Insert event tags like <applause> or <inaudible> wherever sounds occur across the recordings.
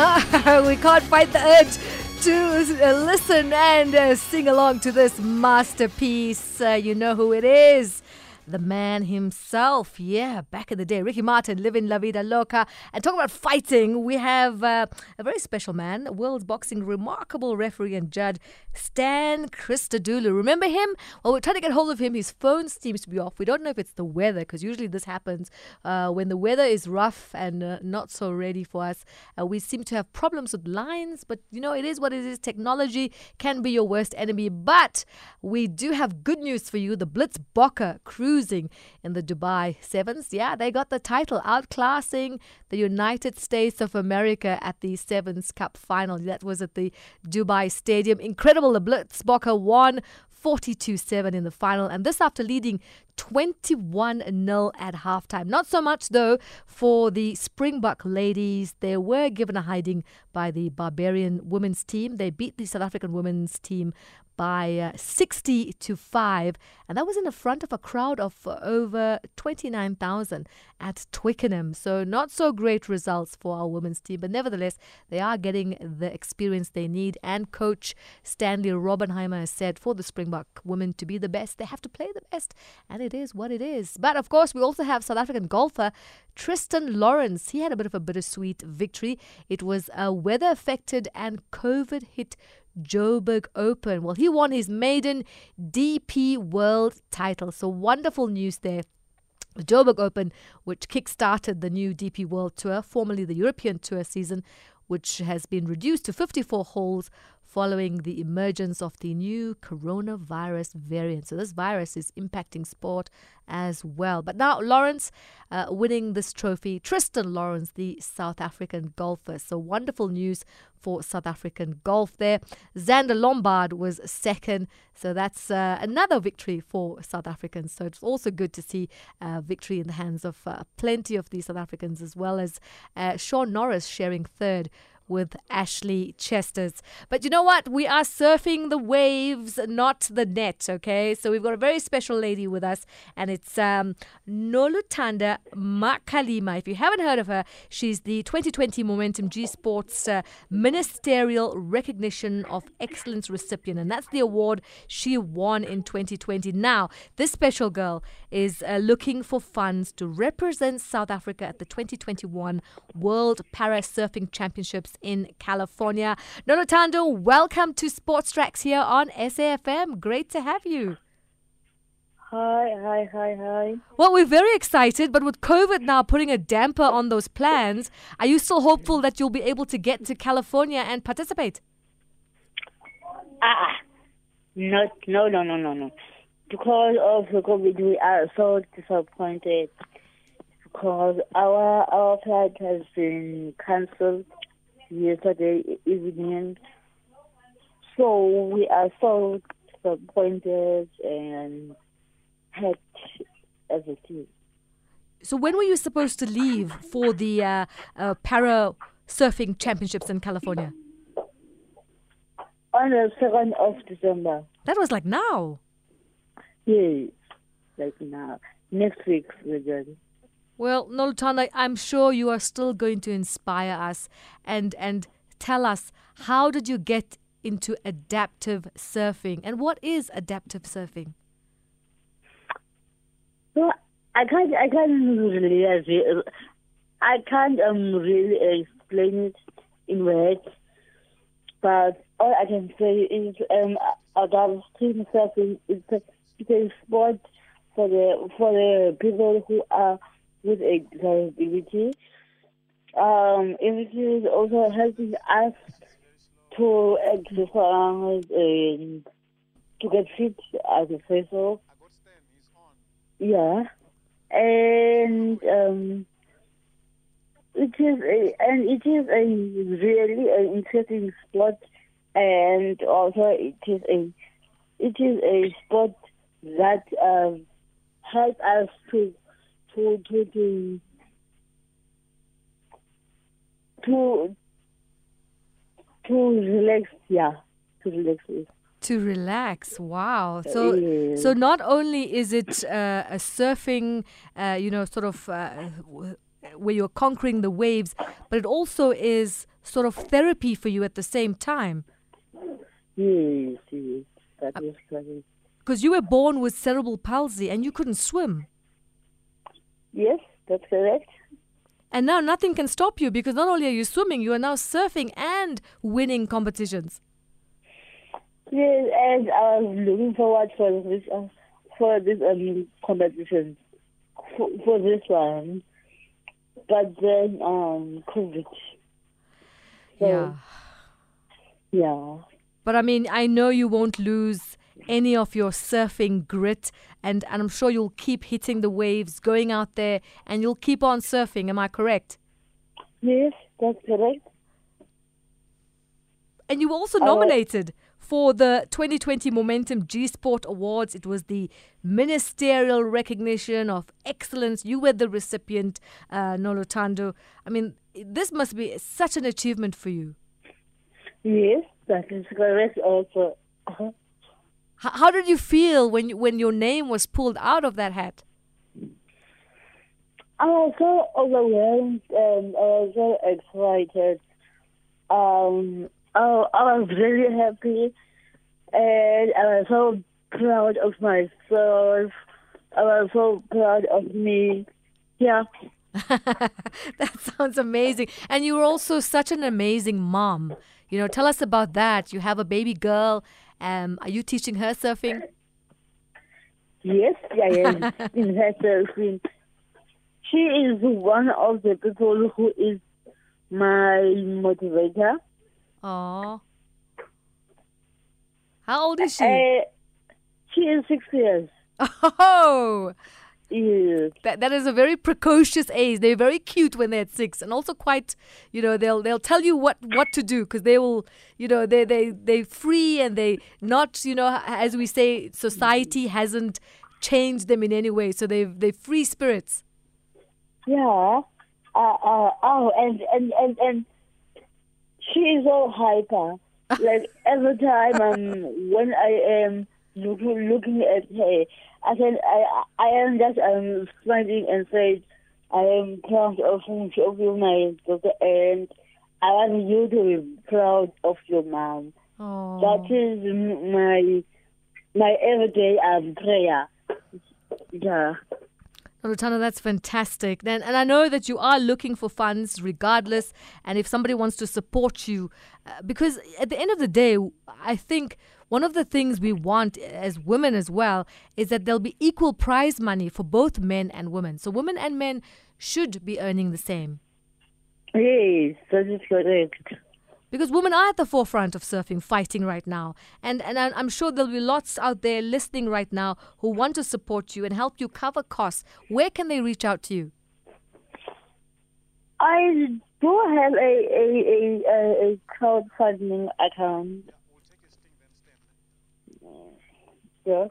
<laughs> we can't fight the urge to uh, listen and uh, sing along to this masterpiece. Uh, you know who it is the man himself. Yeah, back in the day, Ricky Martin, living La Vida Loca. And talking about fighting, we have uh, a very special man, world boxing remarkable referee and judge, Stan Christodoulou. Remember him? Well, we're trying to get hold of him. His phone seems to be off. We don't know if it's the weather, because usually this happens uh, when the weather is rough and uh, not so ready for us. Uh, we seem to have problems with lines, but you know, it is what it is. Technology can be your worst enemy. But we do have good news for you. The Blitz Bokke Cruise in the Dubai Sevens. Yeah, they got the title, outclassing the United States of America at the Sevens Cup final. That was at the Dubai Stadium. Incredible. The Blitz Bokke won 42 7 in the final, and this after leading 21 0 at halftime. Not so much, though, for the Springbok ladies. They were given a hiding by the Barbarian women's team. They beat the South African women's team by uh, 60 to 5 and that was in the front of a crowd of uh, over 29,000 at Twickenham. So not so great results for our women's team but nevertheless they are getting the experience they need and coach Stanley Raubenheimer has said for the Springbok women to be the best they have to play the best and it is what it is. But of course we also have South African golfer Thriston Lawrence. He had a bit of a bittersweet victory. It was a weather affected and covid hit Joburg Open. Well, he won his maiden DP World title. So wonderful news there. The Joburg Open, which kick-started the new DP World Tour, formerly the European Tour season, which has been reduced to 54 holes following the emergence of the new coronavirus variant. So, this virus is impacting sport as well. But now, Lawrence uh, winning this trophy, Thriston Lawrence, the South African golfer. So, wonderful news for South African golf there. Zander Lombard was second. So, that's uh, another victory for South Africans. So, it's also good to see uh, victory in the hands of uh, plenty of these South Africans, as well as uh, Shaun Norris sharing third with Ashley Chesters. But you know what? We are surfing the waves, not the net, okay? So we've got a very special lady with us, and it's um, Noluthando Makalima. If you haven't heard of her, she's the 2020 Momentum G Sports uh, Ministerial Recognition of Excellence recipient, and that's the award she won in 2020. Now, this special girl is uh, looking for funds to represent South Africa at the 2021 World Para Surfing Championships in California. Noluthando, welcome to Sports Tracks here on SAFM. Great to have you. Hi, hi, hi, hi. Well, we're very excited, but with COVID now putting a damper on those plans, are you still hopeful that you'll be able to get to California and participate? Ah, not, no, no, no, no, no. Because of the COVID, we are so disappointed because our our flight has been cancelled yesterday evening. So we are so disappointed and hurt as a team. So when were you supposed to leave for the uh, uh, para surfing championships in California? On the second of December. That was like now. Yes, like now. Next week we're going. Well, Noluthando, I'm sure you are still going to inspire us and and tell us how did you get into adaptive surfing and what is adaptive surfing? Well, I can't I can't really I can't um really explain it in words, but all I can say is um adaptive surfing is a, it's a sport for the for the people who are with a disability. Um, it is also helping us to exercise and to get fit as a vessel. Yeah, and um, it is a, and it is a really an interesting sport, and also it is a it is a sport that um, helps us to to to to to to relax yeah to relax to relax wow so yeah. so not only is it uh, a surfing uh, you know sort of uh, where you're conquering the waves but it also is sort of therapy for you at the same time. Yes, yes, that is correct. Because you were born with cerebral palsy and you couldn't swim. Yes, that's correct. And now nothing can stop you because not only are you swimming, you are now surfing and winning competitions. Yes, and I was looking forward for this uh, for this um, competition for, for this one, but then um COVID. So, Yeah. Yeah. But I mean, I know you won't lose any of your surfing grit, and, and I'm sure you'll keep hitting the waves, going out there, and you'll keep on surfing. Am I correct? Yes, that's correct. And you were also Uh, nominated for the 2020 Momentum gsport Awards. It was the ministerial recognition of excellence. You were the recipient, uh, Noluthando. I mean, this must be such an achievement for you. Yes, that is correct also. Uh-huh. H- how did you feel when you, when your name was pulled out of that hat? I was so overwhelmed and I was so excited. Um, I, I was really happy and I was so proud of myself. I was so proud of me. Yeah. <laughs> that sounds amazing. And you were also such an amazing mom. You know, tell us about that. You have a baby girl. Um, are you teaching her surfing? Yes, I am in her surfing. She is one of the people who is my motivator. Oh. How old is she? Uh, she is six years. <laughs> Oh, Yes. that, that is a very precocious age. They're very cute when they're at six, and also quite, you know, they'll they'll tell you what what to do because they will, you know, they they they free and they not, you know, as we say, society hasn't changed them in any way, so they they free spirits. Yeah. Uh, uh, oh, and, and, and, and she is so hyper. <laughs> like every time um, when I am looking, looking at her, I can I I am just um smiling and say I am proud of you, of you, my daughter, and I want you to be proud of your mom. Oh, That is my my everyday um prayer. Yeah. Lutana, that's fantastic. Then, and I know that you are looking for funds regardless. And if somebody wants to support you, uh, because at the end of the day, I think one of the things we want as women as well is that there'll be equal prize money for both men and women. So women and men should be earning the same. Yes, that is correct. Because women are at the forefront of surfing, fighting right now. And, and I'm sure there'll be lots out there listening right now who want to support you and help you cover costs. Where can they reach out to you? I do have a a a, a, a crowdfunding account. Yeah.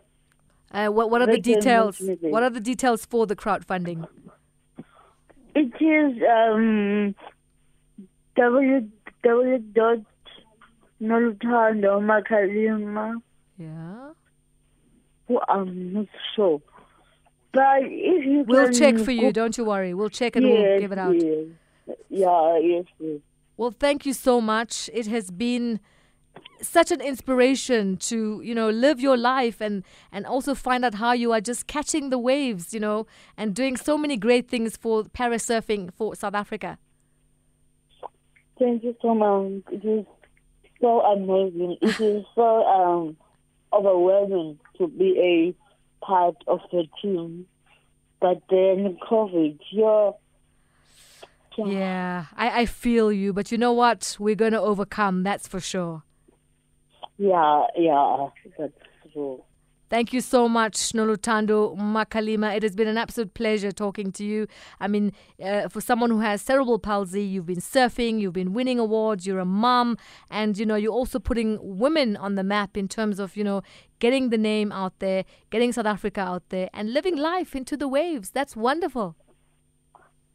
Uh, what what are the They can details? What are the details for the crowdfunding? It is um www dot Noluthando Makalima. Yeah, Who I'm not sure, but if you we'll check for you. Don't you worry. We'll check and yes, we'll give it out. Yes. Yeah, yes, yes. Well, thank you so much. It has been such an inspiration to you know live your life and and also find out how you are just catching the waves, you know, and doing so many great things for parasurfing for South Africa. Thank you so much. It is so amazing. It is so um, overwhelming to be a part of the team. But then COVID, you're Yeah, I, I feel you, but you know what? We're going to overcome. That's for sure. Yeah, yeah, that's true. Thank you so much, Noluthando Makalima. It has been an absolute pleasure talking to you. I mean, uh, for someone who has cerebral palsy, you've been surfing, you've been winning awards, you're a mom, and you know you're also putting women on the map in terms of you know getting the name out there, getting South Africa out there, and living life into the waves. That's wonderful.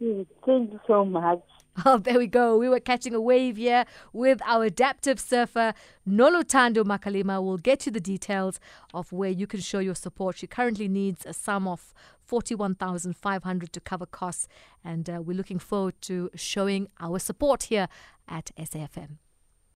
Thank you so much. <laughs> Oh, there we go. We were catching a wave here with our adaptive surfer, Noluthando Makalima. We'll get you the details of where you can show your support. She currently needs a sum of 41,500 to cover costs, and uh, we're looking forward to showing our support here at SAFM.